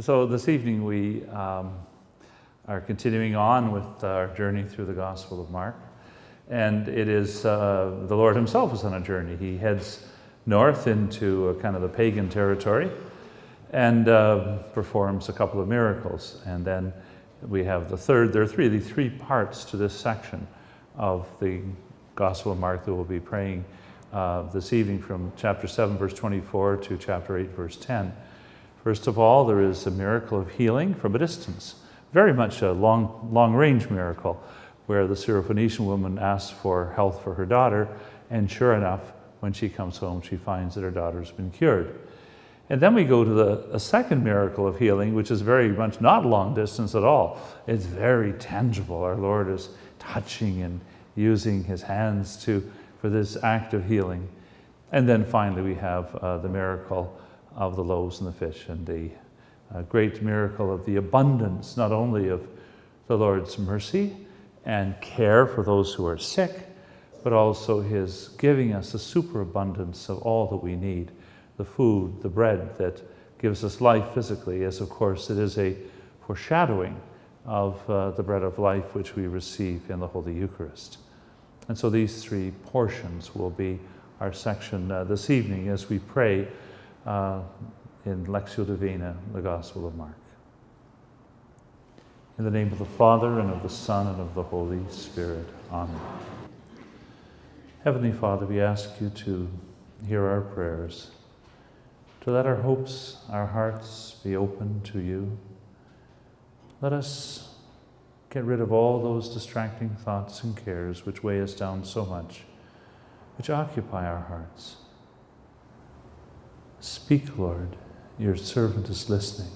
So this evening we um, are continuing on with our journey through the Gospel of Mark. And it is uh, the Lord Himself is on a journey. He heads north into kind of the pagan territory and uh, performs a couple of miracles. And then we have the third, there are three, three parts to this section of the Gospel of Mark that we'll be praying uh, this evening from chapter 7, verse 24 to chapter 8, verse 10. First of all, there is a miracle of healing from a distance, very much a long, long range miracle, where the Syrophoenician woman asks for health for her daughter, and sure enough, when she comes home, she finds that her daughter's been cured. And then we go to the, a second miracle of healing, which is very much not long distance at all. It's very tangible. Our Lord is touching and using his hands to, for this act of healing. And then finally, we have uh, the miracle of the loaves and the fish and the uh, great miracle of the abundance, not only of the Lord's mercy and care for those who are sick, but also his giving us a superabundance of all that we need the food, the bread that gives us life physically, as of course it is a foreshadowing of uh, the bread of life which we receive in the Holy Eucharist. And so these three portions will be our section uh, this evening as we pray uh, in Lectio Divina, the Gospel of Mark. In the name of the Father, and of the Son, and of the Holy Spirit. Amen. Heavenly Father, we ask you to hear our prayers, to let our hopes, our hearts be open to you. Let us get rid of all those distracting thoughts and cares which weigh us down so much, which occupy our hearts. Speak, Lord, your servant is listening.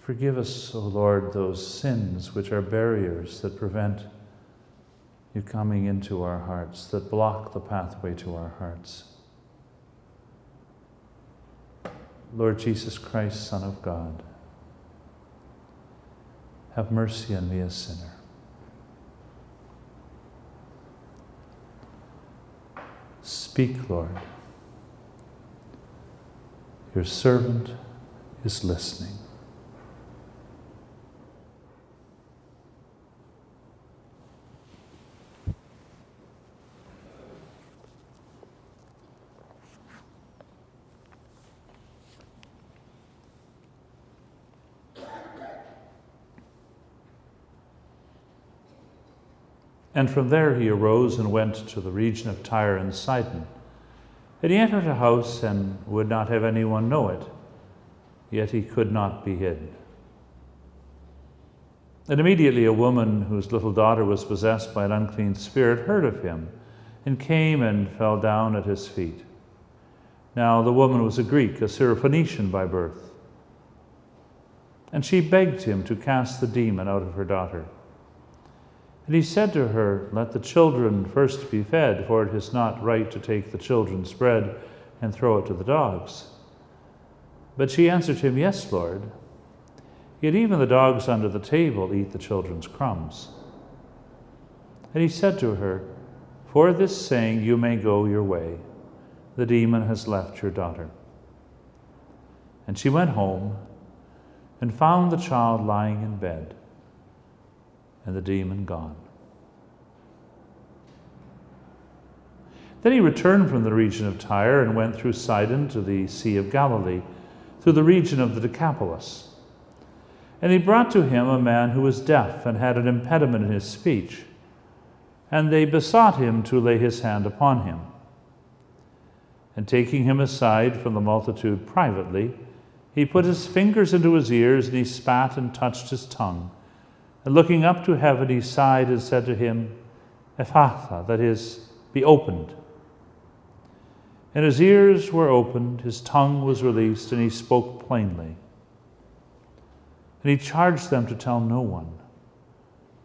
Forgive us, O Lord, those sins which are barriers that prevent you coming into our hearts, that block the pathway to our hearts. Lord Jesus Christ, Son of God, have mercy on me, a sinner. Speak, Lord. Your servant is listening. And from there he arose and went to the region of Tyre and Sidon. And he entered a house and would not have anyone know it, yet he could not be hid. And immediately a woman whose little daughter was possessed by an unclean spirit heard of him, and came and fell down at his feet. Now the woman was a Greek, a Syrophoenician by birth. And she begged him to cast the demon out of her daughter. And he said to her, Let the children first be fed, for it is not right to take the children's bread and throw it to the dogs. But she answered him, Yes, Lord. Yet even the dogs under the table eat the children's crumbs. And he said to her, For this saying you may go your way. The demon has left your daughter. And she went home and found the child lying in bed and the demon gone. Then he returned from the region of Tyre and went through Sidon to the Sea of Galilee, through the region of the Decapolis. And he brought to him a man who was deaf and had an impediment in his speech. And they besought him to lay his hand upon him. And taking him aside from the multitude privately, he put his fingers into his ears, and he spat and touched his tongue. And looking up to heaven, he sighed and said to him, Ephphatha, that is, be opened. And his ears were opened, his tongue was released, and he spoke plainly. And he charged them to tell no one.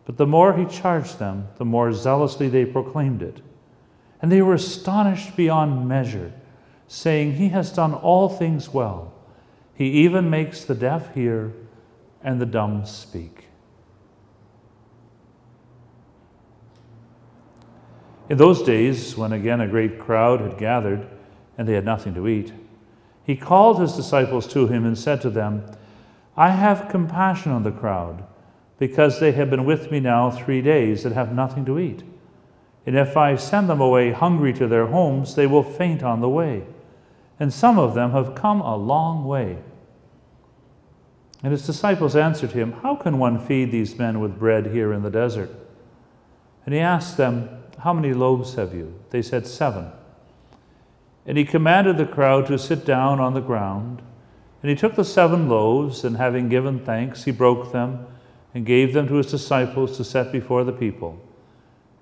But the more he charged them, the more zealously they proclaimed it. And they were astonished beyond measure, saying, He has done all things well. He even makes the deaf hear and the dumb speak. In those days, when again a great crowd had gathered, and they had nothing to eat. He called his disciples to him and said to them, I have compassion on the crowd, because they have been with me now three days and have nothing to eat. And if I send them away hungry to their homes, they will faint on the way. And some of them have come a long way. And his disciples answered him, How can one feed these men with bread here in the desert? And he asked them, How many loaves have you? They said, Seven. And he commanded the crowd to sit down on the ground. And he took the seven loaves, and having given thanks, he broke them and gave them to his disciples to set before the people.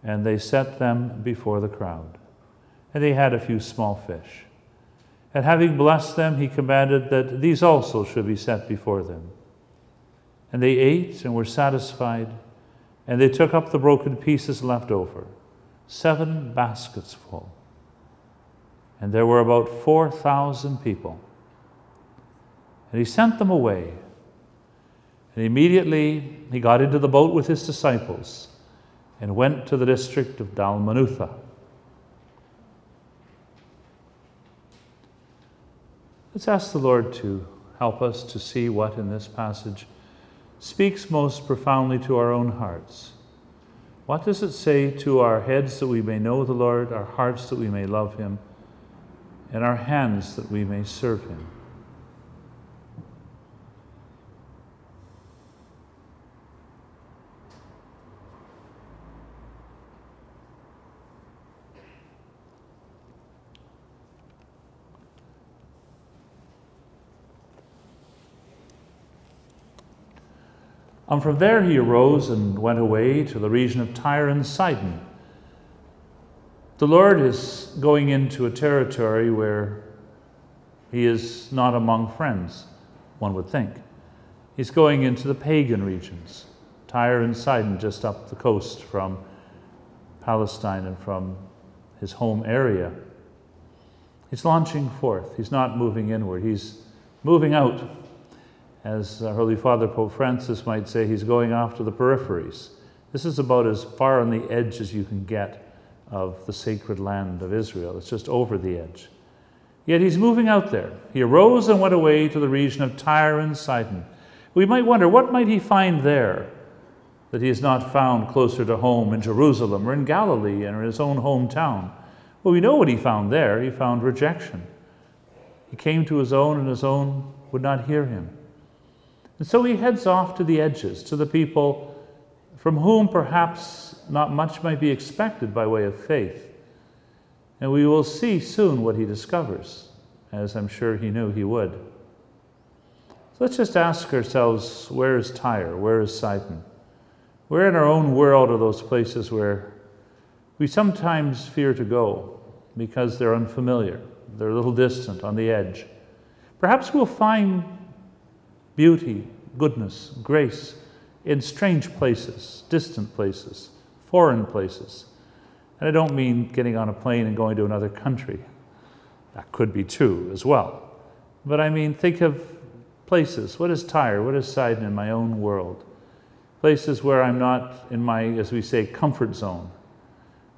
And they set them before the crowd. And they had a few small fish. And having blessed them, he commanded that these also should be set before them. And they ate and were satisfied, and they took up the broken pieces left over, seven baskets full and there were about 4,000 people. And he sent them away. And immediately he got into the boat with his disciples and went to the district of Dalmanutha. Let's ask the Lord to help us to see what in this passage speaks most profoundly to our own hearts. What does it say to our heads that we may know the Lord, our hearts that we may love him? and our hands that we may serve him. And from there he arose and went away to the region of Tyre and Sidon the Lord is going into a territory where he is not among friends, one would think. He's going into the pagan regions, Tyre and Sidon, just up the coast from Palestine and from his home area. He's launching forth. He's not moving inward, he's moving out. As Holy Father Pope Francis might say, he's going off to the peripheries. This is about as far on the edge as you can get of the sacred land of Israel. It's just over the edge. Yet he's moving out there. He arose and went away to the region of Tyre and Sidon. We might wonder, what might he find there that he has not found closer to home in Jerusalem or in Galilee and in his own hometown? Well, we know what he found there. He found rejection. He came to his own, and his own would not hear him. And so he heads off to the edges, to the people from whom perhaps not much might be expected by way of faith. And we will see soon what he discovers, as I'm sure he knew he would. So let's just ask ourselves where is Tyre? Where is Sidon? Where in our own world are those places where we sometimes fear to go because they're unfamiliar, they're a little distant, on the edge? Perhaps we'll find beauty, goodness, grace in strange places, distant places, foreign places. And I don't mean getting on a plane and going to another country. That could be too as well. But I mean, think of places. What is Tyre? What is Sidon in my own world? Places where I'm not in my, as we say, comfort zone,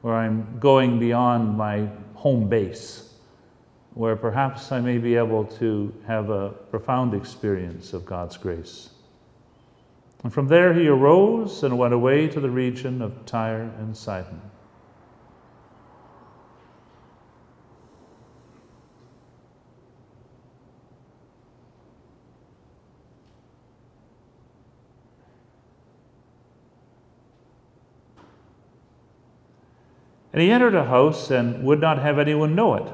where I'm going beyond my home base, where perhaps I may be able to have a profound experience of God's grace. And from there he arose and went away to the region of Tyre and Sidon. And he entered a house and would not have anyone know it,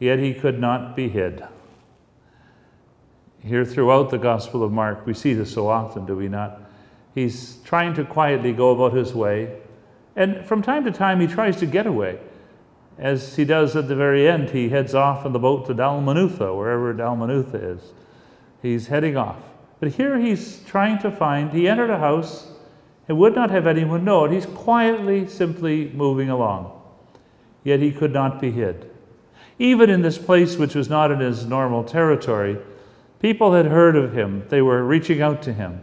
yet he could not be hid. Here throughout the Gospel of Mark, we see this so often, do we not? He's trying to quietly go about his way, and from time to time he tries to get away. As he does at the very end, he heads off in the boat to Dalmanutha, wherever Dalmanutha is. He's heading off. But here he's trying to find, he entered a house and would not have anyone know it. He's quietly, simply moving along. Yet he could not be hid. Even in this place, which was not in his normal territory, People had heard of him, they were reaching out to him.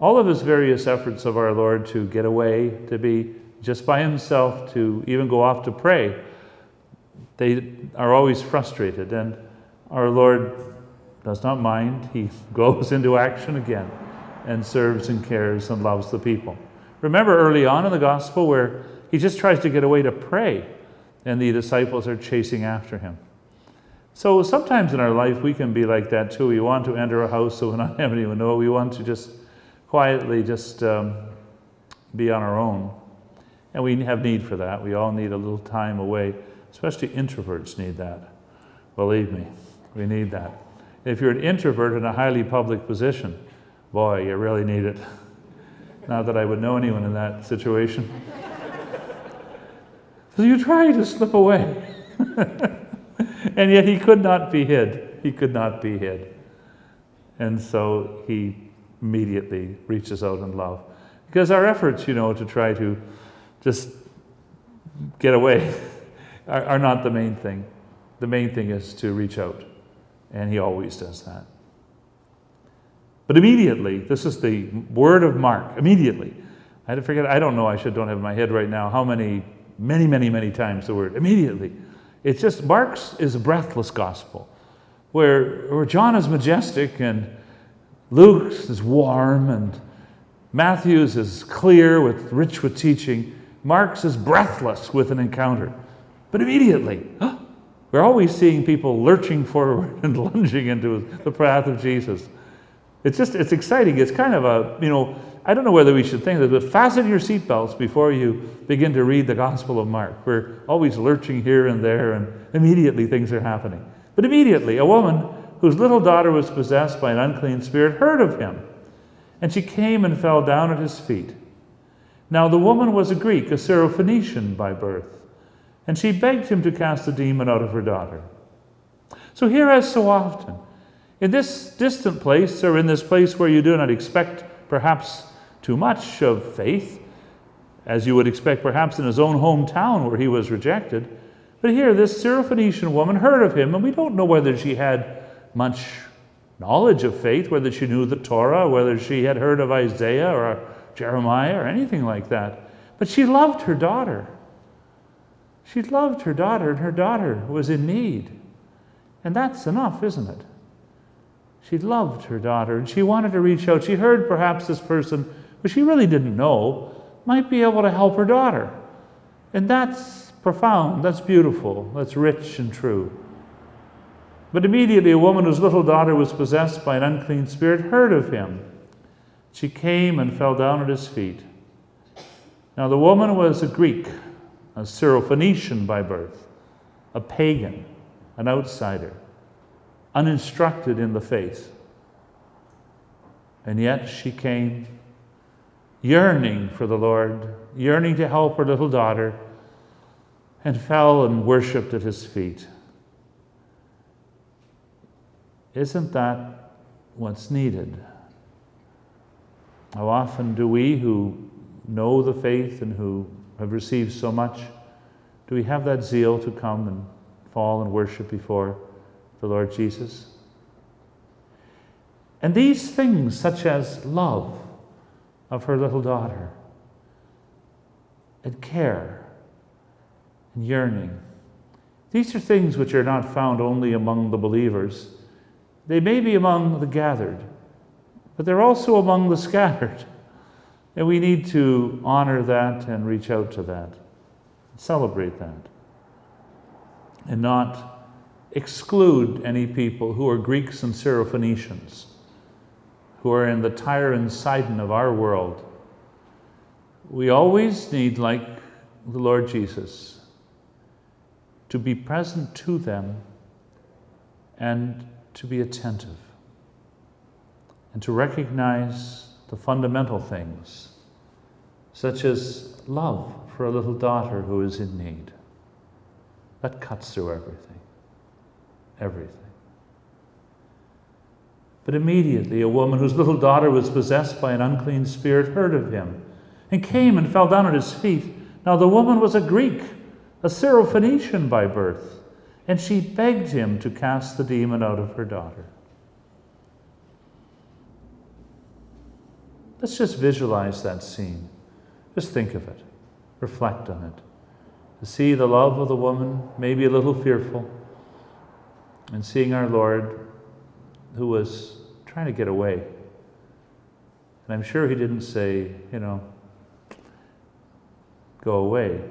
All of his various efforts of our Lord to get away, to be just by himself, to even go off to pray, They are always frustrated, and our Lord does not mind. He goes into action again and serves and cares and loves the people. Remember early on in the gospel where he just tries to get away to pray, and the disciples are chasing after him. So sometimes in our life we can be like that too. We want to enter a house so we don't have anyone know. We want to just quietly just um, be on our own. And we have need for that. We all need a little time away. Especially introverts need that. Believe me, we need that. If you're an introvert in a highly public position, boy, you really need it. Not that I would know anyone in that situation. So you try to slip away. and yet he could not be hid. He could not be hid. And so he immediately reaches out in love. Because our efforts, you know, to try to just get away are, are not the main thing. The main thing is to reach out. And he always does that. But immediately, this is the word of Mark, immediately. I had to forget, I don't know, I should don't have in my head right now how many, many, many, many times the word immediately. It's just, Mark's is a breathless gospel, where, where John is majestic and Luke's is warm and Matthew's is clear, with, rich with teaching. Mark's is breathless with an encounter. But immediately, we're always seeing people lurching forward and lunging into the path of Jesus. It's just, it's exciting. It's kind of a, you know, I don't know whether we should think this, but fasten your seatbelts before you begin to read the Gospel of Mark. We're always lurching here and there, and immediately things are happening. But immediately, a woman whose little daughter was possessed by an unclean spirit heard of him, and she came and fell down at his feet. Now, the woman was a Greek, a Syrophoenician by birth, and she begged him to cast the demon out of her daughter. So, here, as so often, in this distant place, or in this place where you do not expect perhaps too much of faith, as you would expect perhaps in his own hometown where he was rejected. But here, this Syrophoenician woman heard of him, and we don't know whether she had much knowledge of faith, whether she knew the Torah, whether she had heard of Isaiah or Jeremiah or anything like that. But she loved her daughter. She loved her daughter, and her daughter was in need. And that's enough, isn't it? She loved her daughter, and she wanted to reach out. She heard perhaps this person who she really didn't know might be able to help her daughter. And that's profound, that's beautiful, that's rich and true. But immediately a woman whose little daughter was possessed by an unclean spirit heard of him. She came and fell down at his feet. Now the woman was a Greek, a Syrophoenician by birth, a pagan, an outsider, uninstructed in the faith. And yet she came yearning for the Lord, yearning to help her little daughter, and fell and worshiped at his feet. Isn't that what's needed? How often do we who know the faith and who have received so much, do we have that zeal to come and fall and worship before the Lord Jesus? And these things, such as love, of her little daughter, and care, and yearning. These are things which are not found only among the believers. They may be among the gathered, but they're also among the scattered. And we need to honor that and reach out to that, celebrate that, and not exclude any people who are Greeks and Syrophoenicians who are in the Tyre and Sidon of our world, we always need, like the Lord Jesus, to be present to them and to be attentive and to recognize the fundamental things, such as love for a little daughter who is in need. That cuts through everything. Everything. But immediately a woman whose little daughter was possessed by an unclean spirit heard of him and came and fell down at his feet. Now the woman was a Greek, a Syrophoenician by birth, and she begged him to cast the demon out of her daughter. Let's just visualize that scene. Just think of it, reflect on it. to see the love of the woman, maybe a little fearful, and seeing our Lord who was trying to get away. And I'm sure he didn't say, you know, go away.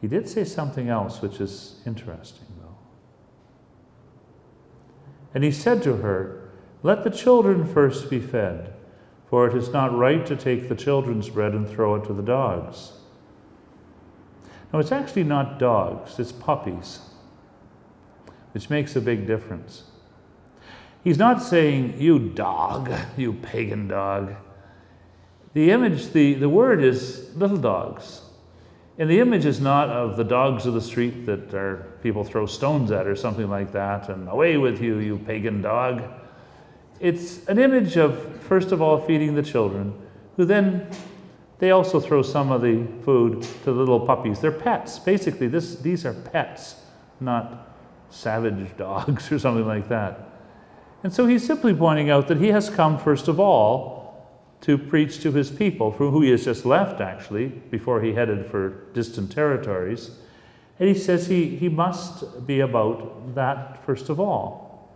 He did say something else, which is interesting, though. And he said to her, Let the children first be fed, for it is not right to take the children's bread and throw it to the dogs. Now, it's actually not dogs, it's puppies, which makes a big difference. He's not saying, You dog, you pagan dog. The image, the, the word is little dogs. And the image is not of the dogs of the street that are, people throw stones at or something like that, and away with you, you pagan dog. It's an image of, first of all, feeding the children, who then they also throw some of the food to the little puppies. They're pets. Basically, this, these are pets, not savage dogs or something like that. And so he's simply pointing out that he has come, first of all, to preach to his people, from who he has just left, actually, before he headed for distant territories. And he says he, he must be about that first of all.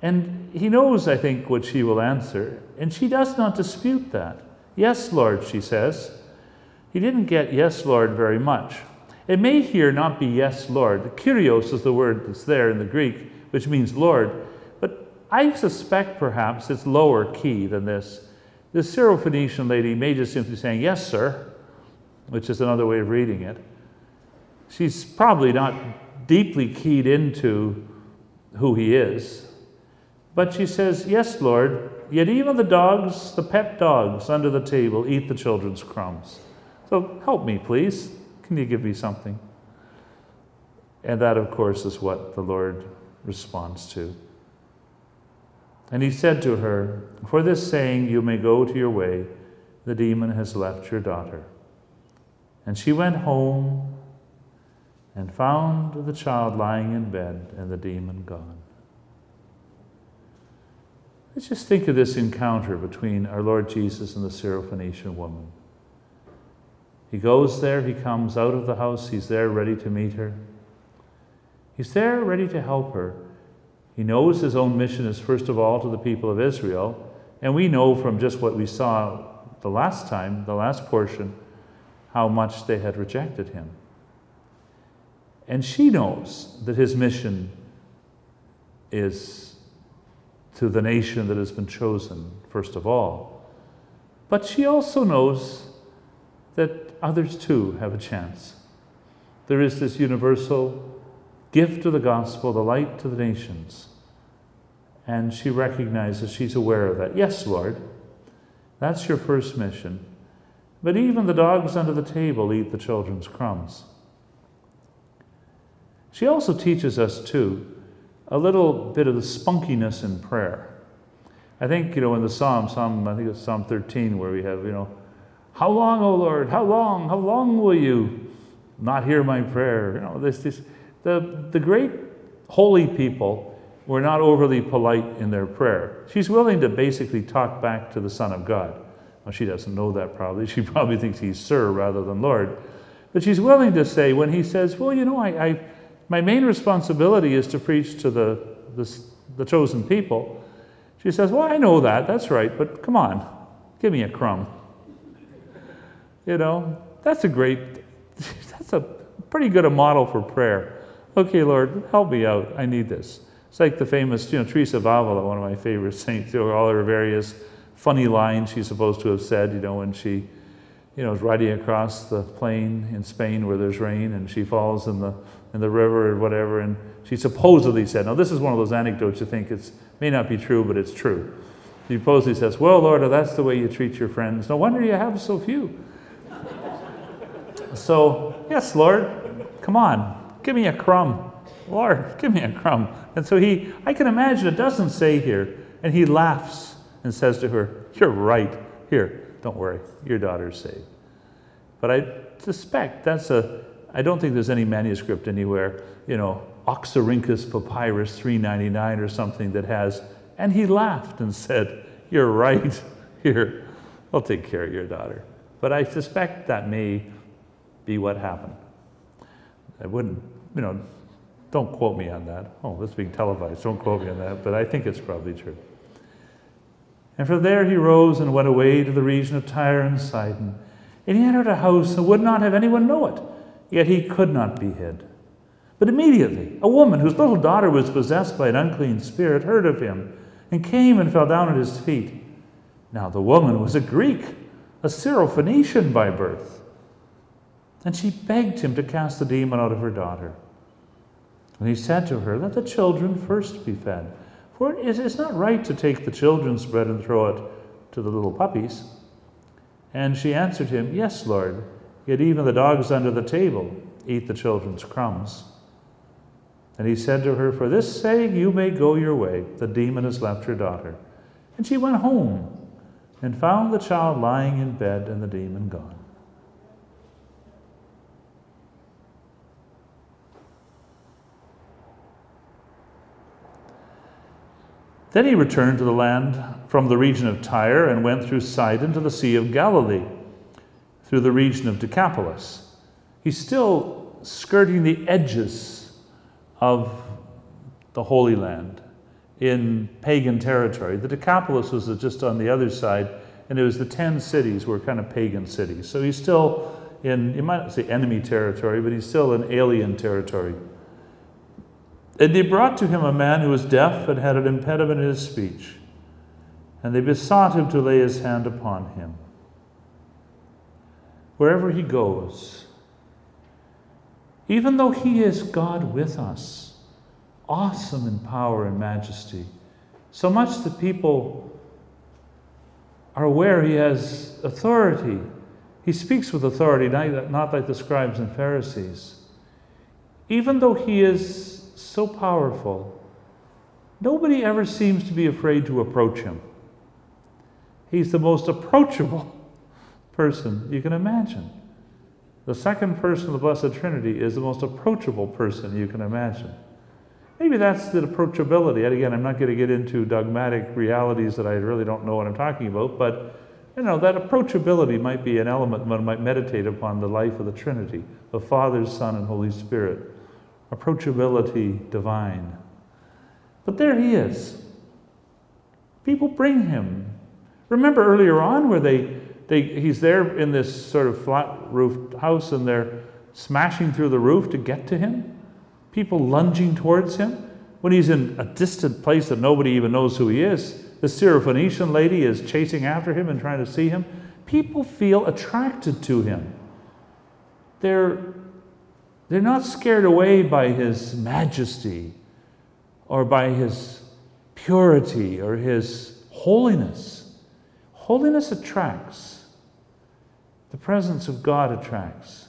And he knows, I think, what she will answer, and she does not dispute that. Yes, Lord, she says. He didn't get yes, Lord, very much. It may here not be yes, Lord. Kyrios is the word that's there in the Greek, which means Lord. But I suspect perhaps it's lower key than this. This Syrophoenician lady may just simply be saying, Yes, sir, which is another way of reading it. She's probably not deeply keyed into who he is. But she says, Yes, Lord, yet even the dogs, the pet dogs under the table, eat the children's crumbs. So help me, please. Can you give me something? And that, of course, is what the Lord responds to. And he said to her, For this saying you may go to your way, the demon has left your daughter. And she went home and found the child lying in bed and the demon gone. Let's just think of this encounter between our Lord Jesus and the Syrophoenician woman. He goes there, he comes out of the house, he's there ready to meet her. He's there ready to help her. He knows his own mission is first of all to the people of Israel. And we know from just what we saw the last time, the last portion, how much they had rejected him. And she knows that his mission is to the nation that has been chosen, first of all. But she also knows that others too have a chance. There is this universal gift of the gospel, the light to the nations. And she recognizes, she's aware of that. Yes, Lord, that's your first mission. But even the dogs under the table eat the children's crumbs. She also teaches us, too, a little bit of the spunkiness in prayer. I think, you know, in the Psalm, Psalm, I think it's Psalm 13, where we have, you know, how long, O Lord, how long, how long will you not hear my prayer? You know, this, this, the, the great holy people were not overly polite in their prayer. She's willing to basically talk back to the Son of God. Well, she doesn't know that probably. She probably thinks he's Sir rather than Lord. But she's willing to say, when he says, Well, you know, I, I my main responsibility is to preach to the, the, the chosen people. She says, Well, I know that. That's right. But come on, give me a crumb. You know, that's a great, that's a pretty good a model for prayer. Okay, Lord, help me out. I need this. It's like the famous, you know, Teresa of Avila, one of my favorite saints, you know, all her various funny lines she's supposed to have said, you know, when she, you know, is riding across the plain in Spain where there's rain and she falls in the, in the river or whatever, and she supposedly said, now this is one of those anecdotes you think it's, may not be true, but it's true. She supposedly says, well, Lord, that's the way you treat your friends. No wonder you have so few. so, yes, Lord, come on, give me a crumb. Lord, give me a crumb. And so he, I can imagine it doesn't say here, and he laughs and says to her, You're right. Here, don't worry, your daughter's saved. But I suspect that's a, I don't think there's any manuscript anywhere, you know, Oxyrhynchus Papyrus 399 or something that has, and he laughed and said, You're right. Here, I'll take care of your daughter. But I suspect that may be what happened. I wouldn't, you know, don't quote me on that. Oh, this is being televised. Don't quote me on that, but I think it's probably true. And from there he rose and went away to the region of Tyre and Sidon. And he entered a house and would not have anyone know it, yet he could not be hid. But immediately a woman whose little daughter was possessed by an unclean spirit heard of him and came and fell down at his feet. Now the woman was a Greek, a Syrophoenician by birth. And she begged him to cast the demon out of her daughter. And he said to her, Let the children first be fed. For it is not right to take the children's bread and throw it to the little puppies. And she answered him, Yes, Lord, yet even the dogs under the table eat the children's crumbs. And he said to her, For this saying you may go your way. The demon has left your daughter. And she went home and found the child lying in bed and the demon gone. Then he returned to the land from the region of Tyre and went through Sidon to the Sea of Galilee, through the region of Decapolis. He's still skirting the edges of the Holy Land in pagan territory. The Decapolis was just on the other side, and it was the 10 cities were kind of pagan cities. So he's still in, you might not say enemy territory, but he's still in alien territory. And they brought to him a man who was deaf and had an impediment in his speech. And they besought him to lay his hand upon him. Wherever he goes, even though he is God with us, awesome in power and majesty, so much that people are aware he has authority. He speaks with authority, not like the scribes and Pharisees. Even though he is so powerful, nobody ever seems to be afraid to approach him. He's the most approachable person you can imagine. The second person of the Blessed Trinity is the most approachable person you can imagine. Maybe that's the approachability. And again, I'm not going to get into dogmatic realities that I really don't know what I'm talking about, but you know, that approachability might be an element one might meditate upon the life of the Trinity, the Father, Son, and Holy Spirit approachability divine. But there he is. People bring him. Remember earlier on where they, they he's there in this sort of flat roofed house and they're smashing through the roof to get to him? People lunging towards him? When he's in a distant place that nobody even knows who he is, the Syrophoenician lady is chasing after him and trying to see him. People feel attracted to him. They're they're not scared away by his majesty or by his purity or his holiness. Holiness attracts, the presence of God attracts.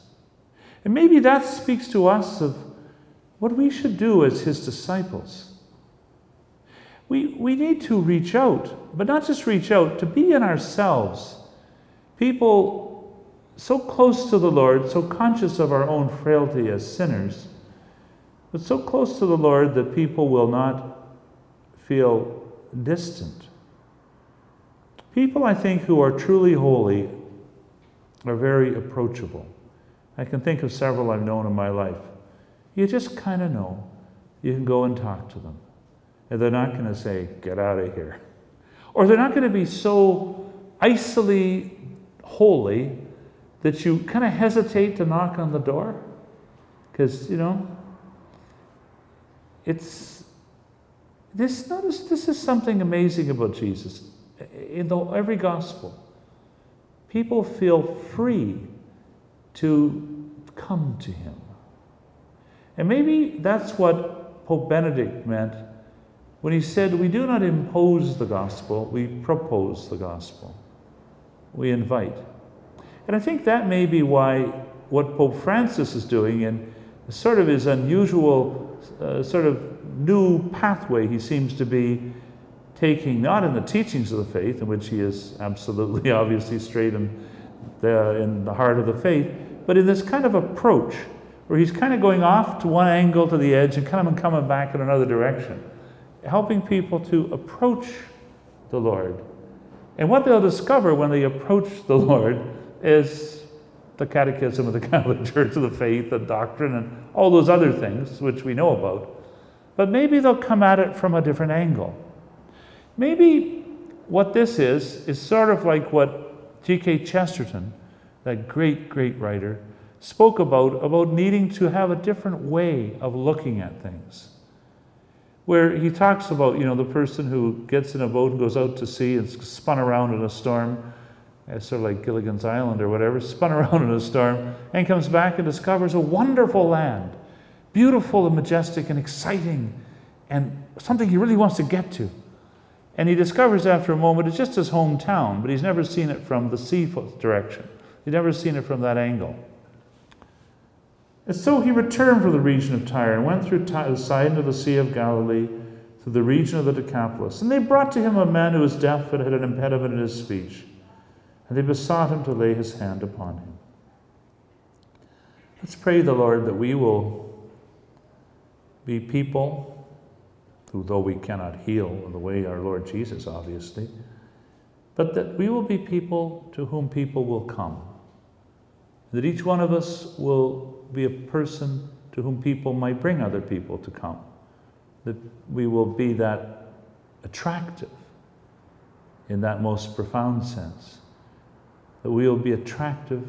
And maybe that speaks to us of what we should do as his disciples. We, we need to reach out, but not just reach out, to be in ourselves. People so close to the Lord, so conscious of our own frailty as sinners, but so close to the Lord that people will not feel distant. People, I think, who are truly holy are very approachable. I can think of several I've known in my life. You just kind of know. You can go and talk to them. And they're not going to say, get out of here. Or they're not going to be so icily holy that you kind of hesitate to knock on the door? Because, you know, it's this notice this is something amazing about Jesus. In the, every gospel, people feel free to come to him. And maybe that's what Pope Benedict meant when he said, We do not impose the gospel, we propose the gospel. We invite. And I think that may be why what Pope Francis is doing in sort of his unusual, uh, sort of new pathway he seems to be taking, not in the teachings of the faith, in which he is absolutely, obviously straight in the, in the heart of the faith, but in this kind of approach where he's kind of going off to one angle to the edge and kind of coming back in another direction, helping people to approach the Lord. And what they'll discover when they approach the Lord is the Catechism of the Catholic Church of the faith and doctrine and all those other things which we know about. But maybe they'll come at it from a different angle. Maybe what this is, is sort of like what G.K. Chesterton, that great, great writer, spoke about, about needing to have a different way of looking at things. Where he talks about, you know, the person who gets in a boat and goes out to sea and spun around in a storm, it's sort of like Gilligan's Island or whatever, spun around in a storm, and comes back and discovers a wonderful land, beautiful and majestic and exciting, and something he really wants to get to. And he discovers after a moment it's just his hometown, but he's never seen it from the sea direction. He's never seen it from that angle. And so he returned from the region of Tyre and went through the side of the Sea of Galilee to the region of the Decapolis. And they brought to him a man who was deaf and had an impediment in his speech. And they besought him to lay his hand upon him. Let's pray the Lord that we will be people who, though we cannot heal in the way our Lord Jesus, obviously, but that we will be people to whom people will come. That each one of us will be a person to whom people might bring other people to come. That we will be that attractive in that most profound sense. That we will be attractive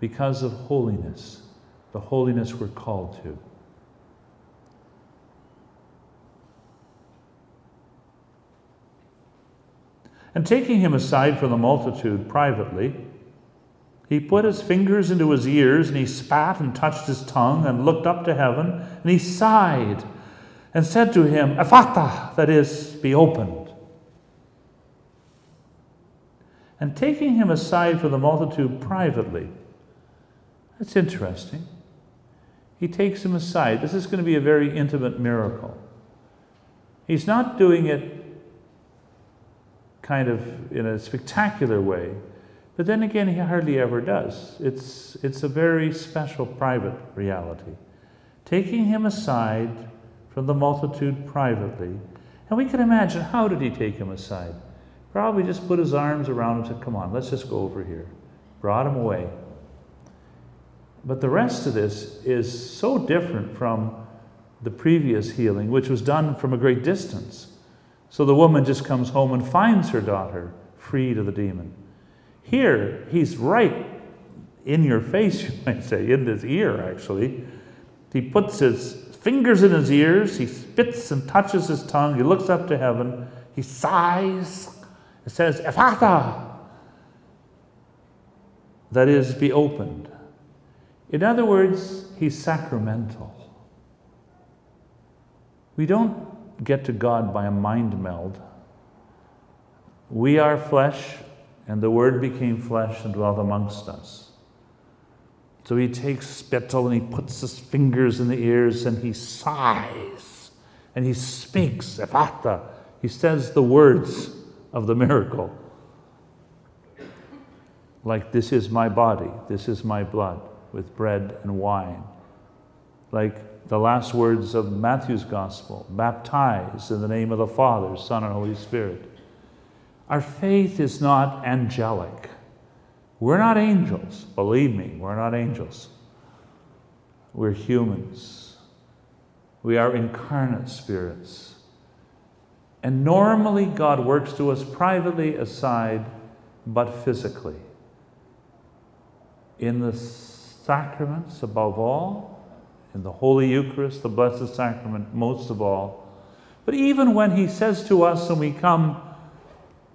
because of holiness, the holiness we're called to. And taking him aside from the multitude privately, he put his fingers into his ears and he spat and touched his tongue and looked up to heaven and he sighed and said to him, Ephphatha, that is, be opened. And taking him aside from the multitude privately, that's interesting. He takes him aside. This is going to be a very intimate miracle. He's not doing it kind of in a spectacular way. But then again, he hardly ever does. It's, it's a very special private reality. Taking him aside from the multitude privately, and we can imagine how did he take him aside? Probably just put his arms around him and said, Come on, let's just go over here. Brought him away. But the rest of this is so different from the previous healing, which was done from a great distance. So the woman just comes home and finds her daughter freed of the demon. Here, he's right in your face, you might say, in his ear, actually. He puts his fingers in his ears, he spits and touches his tongue, he looks up to heaven, he sighs, it says, Ephphatha, that is, be opened. In other words, he's sacramental. We don't get to God by a mind meld. We are flesh, and the Word became flesh and dwelt amongst us. So he takes spittle and he puts his fingers in the ears and he sighs and he speaks, Ephphatha. He says the words of the miracle. Like, this is my body, this is my blood, with bread and wine. Like, the last words of Matthew's Gospel baptize in the name of the Father, Son, and Holy Spirit. Our faith is not angelic. We're not angels. Believe me, we're not angels. We're humans. We are incarnate spirits. And normally, God works to us privately aside, but physically. In the sacraments, above all, in the Holy Eucharist, the Blessed Sacrament, most of all. But even when He says to us and we come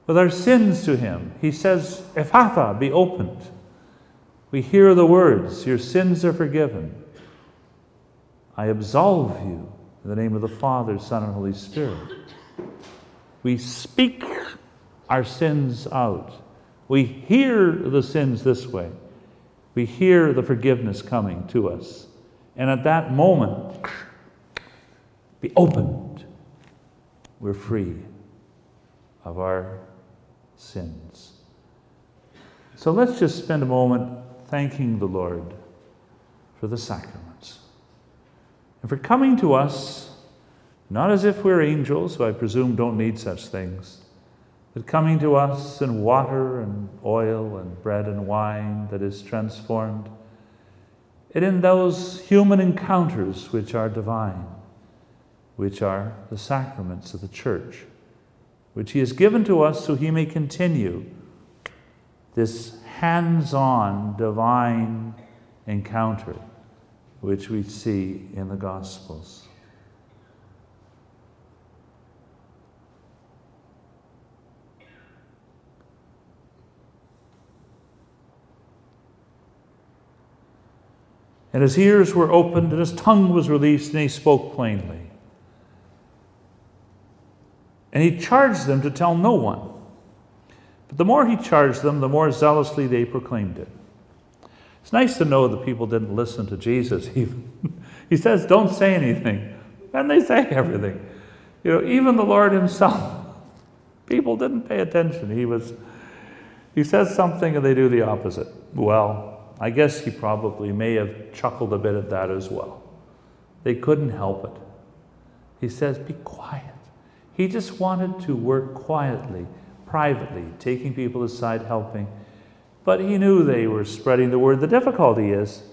with our sins to Him, He says, Ephphatha, be opened. We hear the words, Your sins are forgiven. I absolve you in the name of the Father, Son, and Holy Spirit. We speak our sins out. We hear the sins this way. We hear the forgiveness coming to us. And at that moment, be opened. We're free of our sins. So let's just spend a moment thanking the Lord for the sacraments and for coming to us not as if we're angels, who I presume don't need such things, But coming to us in water and oil and bread and wine that is transformed, and in those human encounters which are divine, which are the sacraments of the church, which He has given to us so He may continue this hands on divine encounter which we see in the Gospels. And his ears were opened, and his tongue was released, and he spoke plainly. And he charged them to tell no one. But the more he charged them, the more zealously they proclaimed it. It's nice to know that people didn't listen to Jesus even. he says, Don't say anything. And they say everything. You know, even the Lord Himself, people didn't pay attention. He was he says something and they do the opposite. Well, I guess he probably may have chuckled a bit at that as well. They couldn't help it. He says, Be quiet. He just wanted to work quietly, privately, taking people aside, helping. But he knew they were spreading the word. The difficulty is,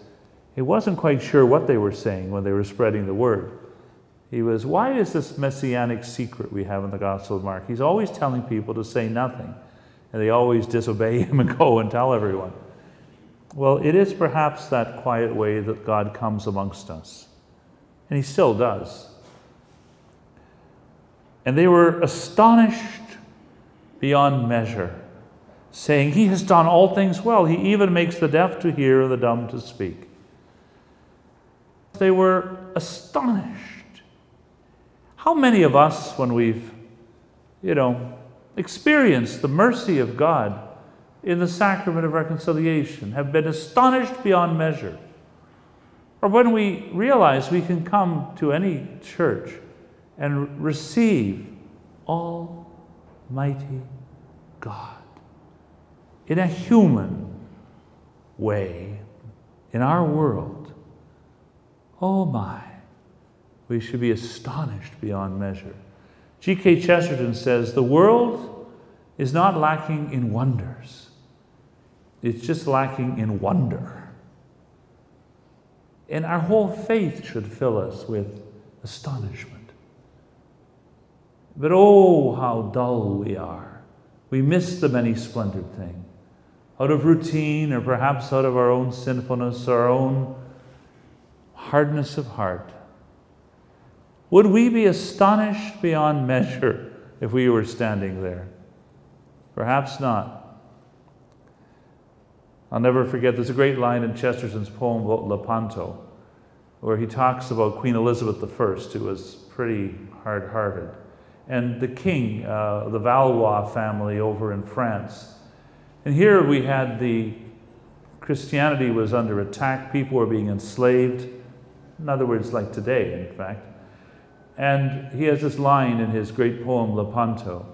he wasn't quite sure what they were saying when they were spreading the word. He was, Why is this messianic secret we have in the Gospel of Mark? He's always telling people to say nothing, and they always disobey him and go and tell everyone. Well, it is perhaps that quiet way that God comes amongst us. And He still does. And they were astonished beyond measure, saying, He has done all things well. He even makes the deaf to hear and the dumb to speak. They were astonished. How many of us, when we've, you know, experienced the mercy of God in the sacrament of reconciliation, have been astonished beyond measure? Or when we realize we can come to any church and receive Almighty God in a human way in our world. Oh my, we should be astonished beyond measure. G.K. Chesterton says the world is not lacking in wonders, it's just lacking in wonder. And our whole faith should fill us with astonishment. But oh, how dull we are. We miss the many splendid thing. Out of routine, or perhaps out of our own sinfulness, our own hardness of heart. Would we be astonished beyond measure if we were standing there? Perhaps not. I'll never forget, there's a great line in Chesterton's poem about Lepanto, where he talks about Queen Elizabeth I, who was pretty hard hearted and the king, uh, the Valois family over in France. And here we had the Christianity was under attack, people were being enslaved. In other words, like today, in fact. And he has this line in his great poem, Lepanto,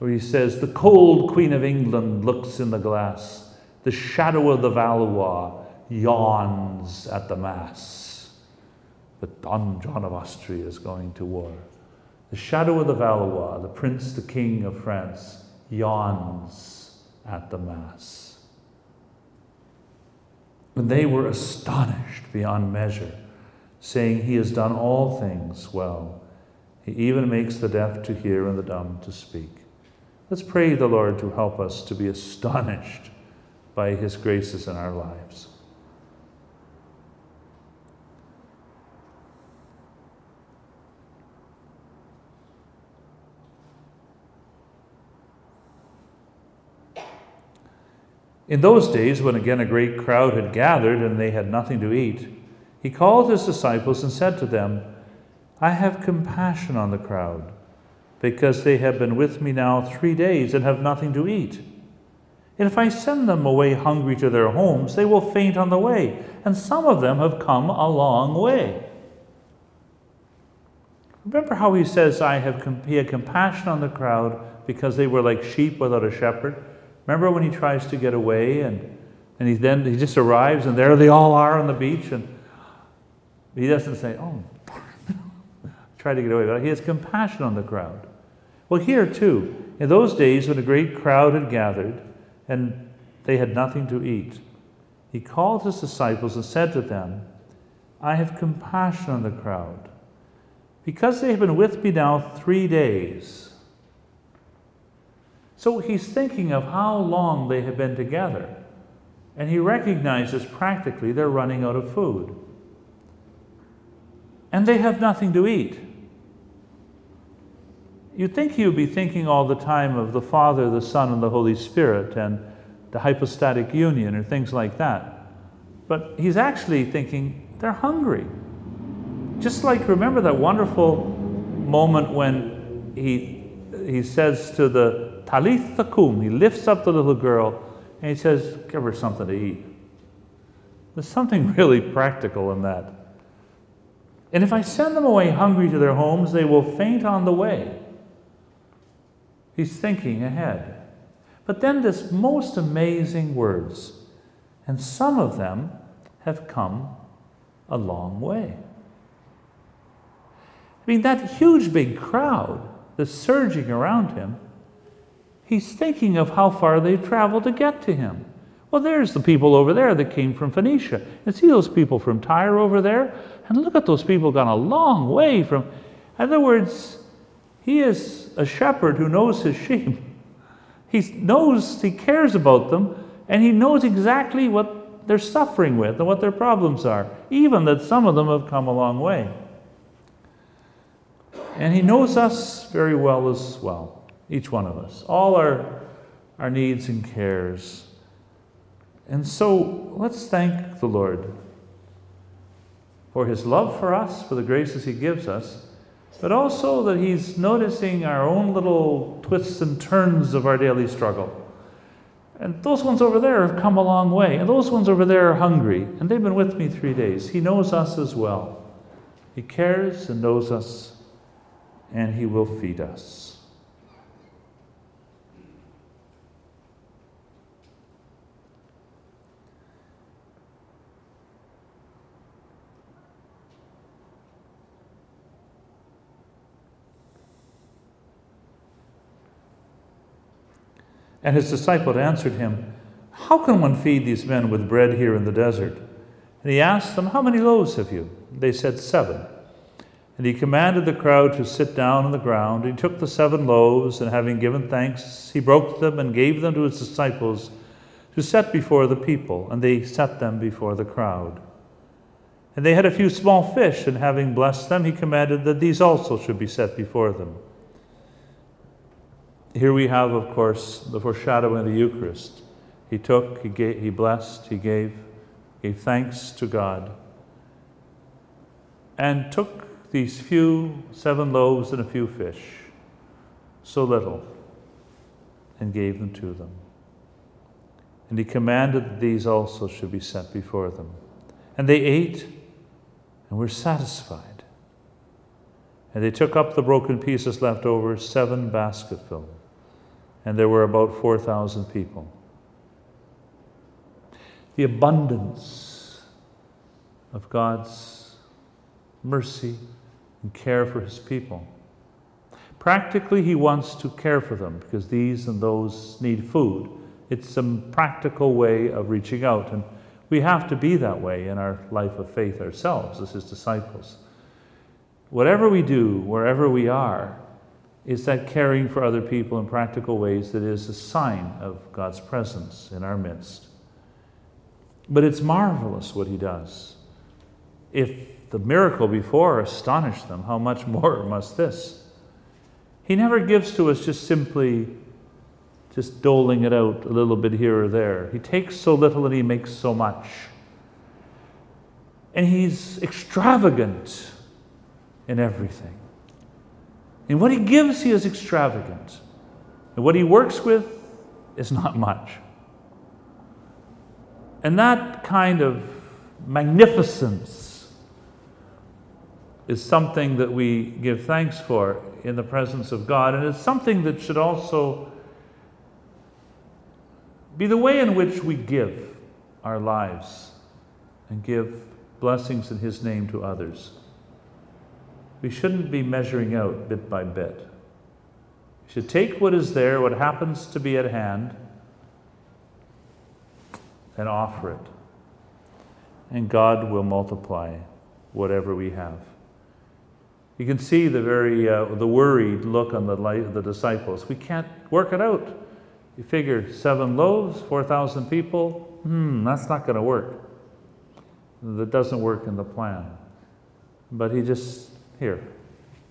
where he says, The cold Queen of England looks in the glass, the shadow of the Valois yawns at the Mass. But Don John of Austria is going to war. The shadow of the Valois, the prince, the king of France, yawns at the Mass. And they were astonished beyond measure, saying, He has done all things well. He even makes the deaf to hear and the dumb to speak. Let's pray the Lord to help us to be astonished by His graces in our lives. In those days, when again a great crowd had gathered and they had nothing to eat, he called his disciples and said to them, I have compassion on the crowd, because they have been with me now three days and have nothing to eat. If I send them away hungry to their homes, they will faint on the way, and some of them have come a long way. Remember how he says, I have he had compassion on the crowd because they were like sheep without a shepherd? Remember when he tries to get away and, and he then he just arrives and there they all are on the beach and he doesn't say, oh, try to get away. But he has compassion on the crowd. Well, here too, in those days when a great crowd had gathered and they had nothing to eat, he called his disciples and said to them, I have compassion on the crowd, because they have been with me now three days. So he's thinking of how long they have been together, and he recognizes practically they're running out of food. And they have nothing to eat. You'd think he would be thinking all the time of the Father, the Son, and the Holy Spirit, and the hypostatic union, or things like that. But he's actually thinking they're hungry. Just like, remember that wonderful moment when he, he says to the Talitha kum, he lifts up the little girl and he says, Give her something to eat. There's something really practical in that. And if I send them away hungry to their homes, they will faint on the way. He's thinking ahead. But then this most amazing words, and some of them have come a long way. I mean, that huge big crowd that's surging around him, he's thinking of how far they've traveled to get to him. Well, there's the people over there that came from Phoenicia. And see those people from Tyre over there? And look at those people gone a long way from. In other words, he is a shepherd who knows his sheep. He knows, he cares about them, and he knows exactly what they're suffering with and what their problems are, even that some of them have come a long way. And he knows us very well as well, each one of us, all our, our needs and cares. And so let's thank the Lord for his love for us, for the graces he gives us but also that He's noticing our own little twists and turns of our daily struggle. And those ones over there have come a long way, and those ones over there are hungry, and they've been with me three days. He knows us as well. He cares and knows us, and He will feed us. And his disciples answered him, How can one feed these men with bread here in the desert? And he asked them, How many loaves have you? They said, Seven. And he commanded the crowd to sit down on the ground. He took the seven loaves, and having given thanks, he broke them and gave them to his disciples to set before the people, and they set them before the crowd. And they had a few small fish, and having blessed them, he commanded that these also should be set before them. Here we have, of course, the foreshadowing of the Eucharist. He took, he, gave, he blessed, he gave, gave thanks to God, and took these few seven loaves and a few fish, so little, and gave them to them. And he commanded that these also should be set before them. And they ate and were satisfied. And they took up the broken pieces left over, seven basketfuls and there were about 4,000 people. The abundance of God's mercy and care for his people. Practically, he wants to care for them because these and those need food. It's some practical way of reaching out, and we have to be that way in our life of faith ourselves as his disciples. Whatever we do, wherever we are, is that caring for other people in practical ways that is a sign of God's presence in our midst. But it's marvelous what he does. If the miracle before astonished them, how much more must this? He never gives to us just simply just doling it out a little bit here or there. He takes so little and he makes so much. And he's extravagant in everything. And what he gives, he is extravagant. And what he works with is not much. And that kind of magnificence is something that we give thanks for in the presence of God. And it's something that should also be the way in which we give our lives and give blessings in His name to others. We shouldn't be measuring out bit by bit. We should take what is there, what happens to be at hand, and offer it. And God will multiply whatever we have. You can see the very uh, the worried look on the light of the disciples. We can't work it out. You figure seven loaves, four thousand people. Hmm, that's not going to work. That doesn't work in the plan. But he just here,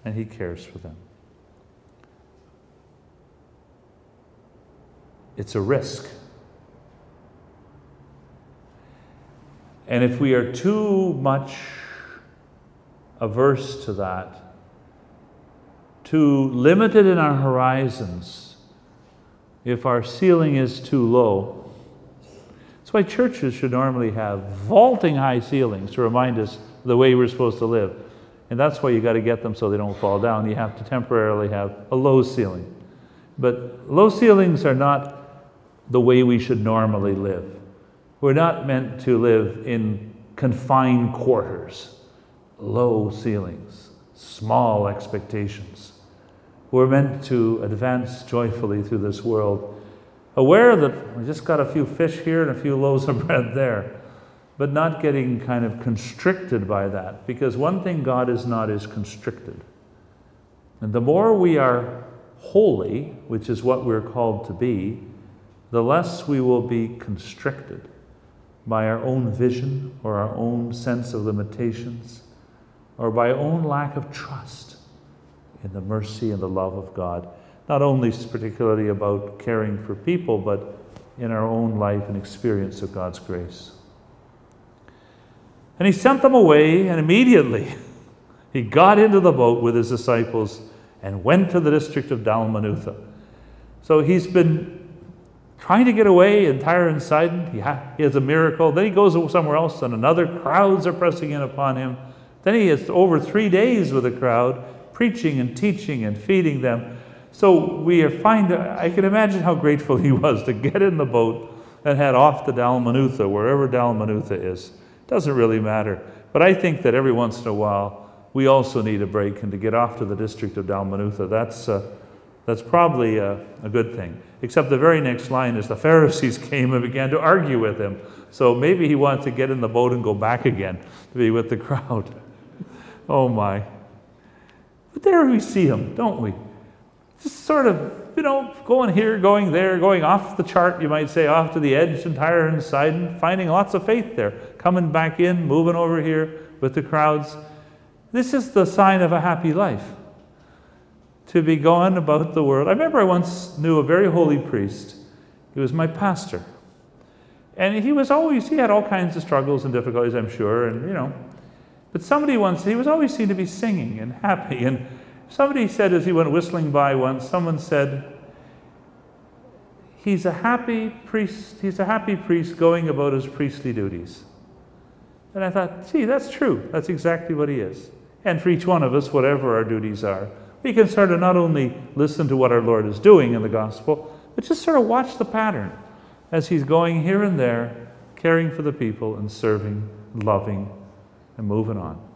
and he cares for them. It's a risk. And if we are too much averse to that, too limited in our horizons, if our ceiling is too low, that's why churches should normally have vaulting high ceilings to remind us the way we're supposed to live. And that's why you got to get them so they don't fall down. You have to temporarily have a low ceiling. But low ceilings are not the way we should normally live. We're not meant to live in confined quarters, low ceilings, small expectations. We're meant to advance joyfully through this world, aware that we just got a few fish here and a few loaves of bread there, but not getting kind of constricted by that. Because one thing God is not is constricted. And the more we are holy, which is what we're called to be, the less we will be constricted by our own vision or our own sense of limitations or by our own lack of trust in the mercy and the love of God. Not only particularly about caring for people, but in our own life and experience of God's grace. And he sent them away, and immediately he got into the boat with his disciples and went to the district of Dalmanutha. So he's been trying to get away in Tyre and Sidon. He, ha- he has a miracle. Then he goes somewhere else, and another crowds are pressing in upon him. Then he is over three days with a crowd, preaching and teaching and feeding them. So we are find, I can imagine how grateful he was to get in the boat and head off to Dalmanutha, wherever Dalmanutha is. Doesn't really matter. But I think that every once in a while, we also need a break and to get off to the district of Dalmanutha. That's, uh, that's probably a, a good thing. Except the very next line is the Pharisees came and began to argue with him. So maybe he wanted to get in the boat and go back again to be with the crowd. oh my. But there we see him, don't we? Just sort of, you know, going here, going there, going off the chart, you might say, off to the edge and Tyre and Sidon, finding lots of faith there, coming back in, moving over here with the crowds. This is the sign of a happy life to be going about the world. I remember I once knew a very holy priest. He was my pastor. And he was always, he had all kinds of struggles and difficulties, I'm sure, and you know. But somebody once, he was always seen to be singing and happy. And somebody said as he went whistling by once, someone said, He's a happy priest, he's a happy priest going about his priestly duties. And I thought, gee, that's true. That's exactly what he is. And for each one of us, whatever our duties are, we can sort of not only listen to what our Lord is doing in the gospel, but just sort of watch the pattern as he's going here and there, caring for the people and serving, loving, and moving on.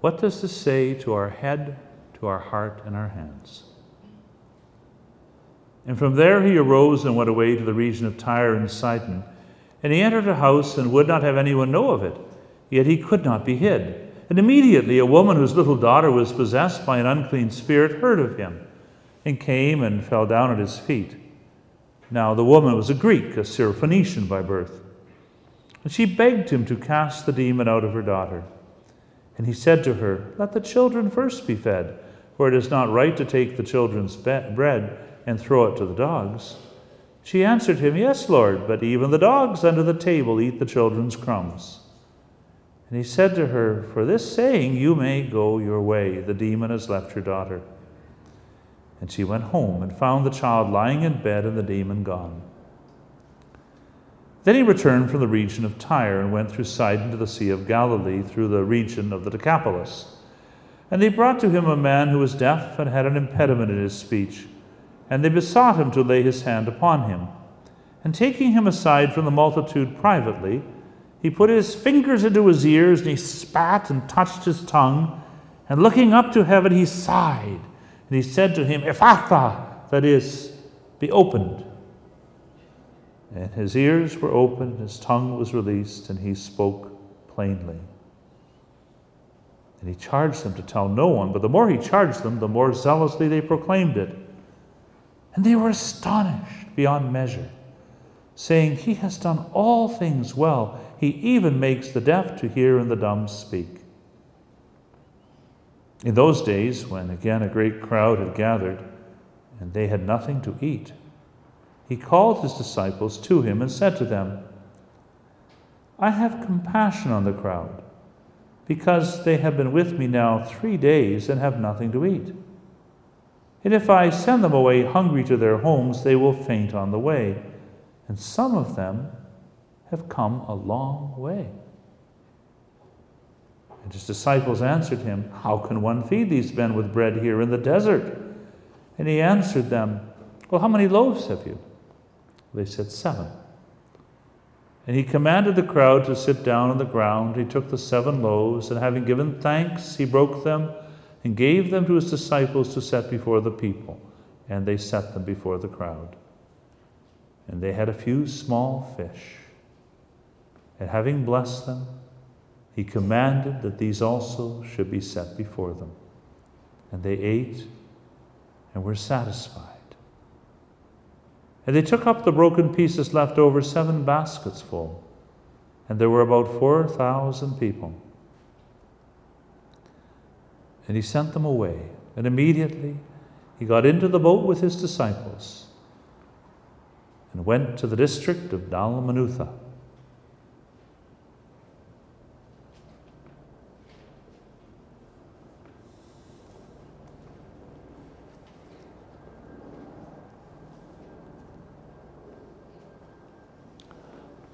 What does this say to our head, to our heart, and our hands? And from there he arose and went away to the region of Tyre and Sidon. And he entered a house and would not have anyone know of it yet he could not be hid. And immediately a woman whose little daughter was possessed by an unclean spirit heard of him, and came and fell down at his feet. Now the woman was a Greek, a Syrophoenician by birth. And she begged him to cast the demon out of her daughter. And he said to her, Let the children first be fed, for it is not right to take the children's bread and throw it to the dogs. She answered him, Yes, Lord, but even the dogs under the table eat the children's crumbs. And he said to her, For this saying you may go your way. The demon has left your daughter. And she went home and found the child lying in bed and the demon gone. Then he returned from the region of Tyre and went through Sidon to the Sea of Galilee through the region of the Decapolis. And they brought to him a man who was deaf and had an impediment in his speech. And they besought him to lay his hand upon him. And taking him aside from the multitude privately, He put his fingers into his ears and he spat and touched his tongue. And looking up to heaven, he sighed. And he said to him, Ephphatha, that is, be opened. And his ears were opened, his tongue was released, and he spoke plainly. And he charged them to tell no one, but the more he charged them, the more zealously they proclaimed it. And they were astonished beyond measure, saying, He has done all things well. He even makes the deaf to hear and the dumb speak. In those days, when again a great crowd had gathered, and they had nothing to eat, he called his disciples to him and said to them, I have compassion on the crowd, because they have been with me now three days and have nothing to eat. And if I send them away hungry to their homes, they will faint on the way. And some of them have come a long way. And his disciples answered him, How can one feed these men with bread here in the desert? And he answered them, Well, how many loaves have you? They said, Seven. And he commanded the crowd to sit down on the ground. He took the seven loaves, and having given thanks, he broke them and gave them to his disciples to set before the people. And they set them before the crowd. And they had a few small fish. And having blessed them, he commanded that these also should be set before them. And they ate and were satisfied. And they took up the broken pieces left over, seven baskets full. And there were about 4,000 people. And he sent them away. And immediately he got into the boat with his disciples and went to the district of Dalmanutha.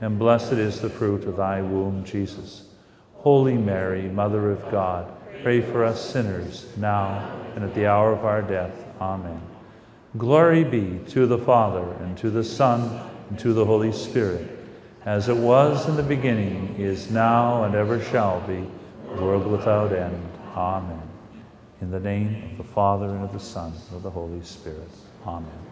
and blessed is the fruit of thy womb, Jesus. Holy Mary, Mother of God, pray for us sinners, now and at the hour of our death. Amen. Glory be to the Father, and to the Son, and to the Holy Spirit, as it was in the beginning, is now, and ever shall be, world without end. Amen. In the name of the Father, and of the Son, and of the Holy Spirit. Amen.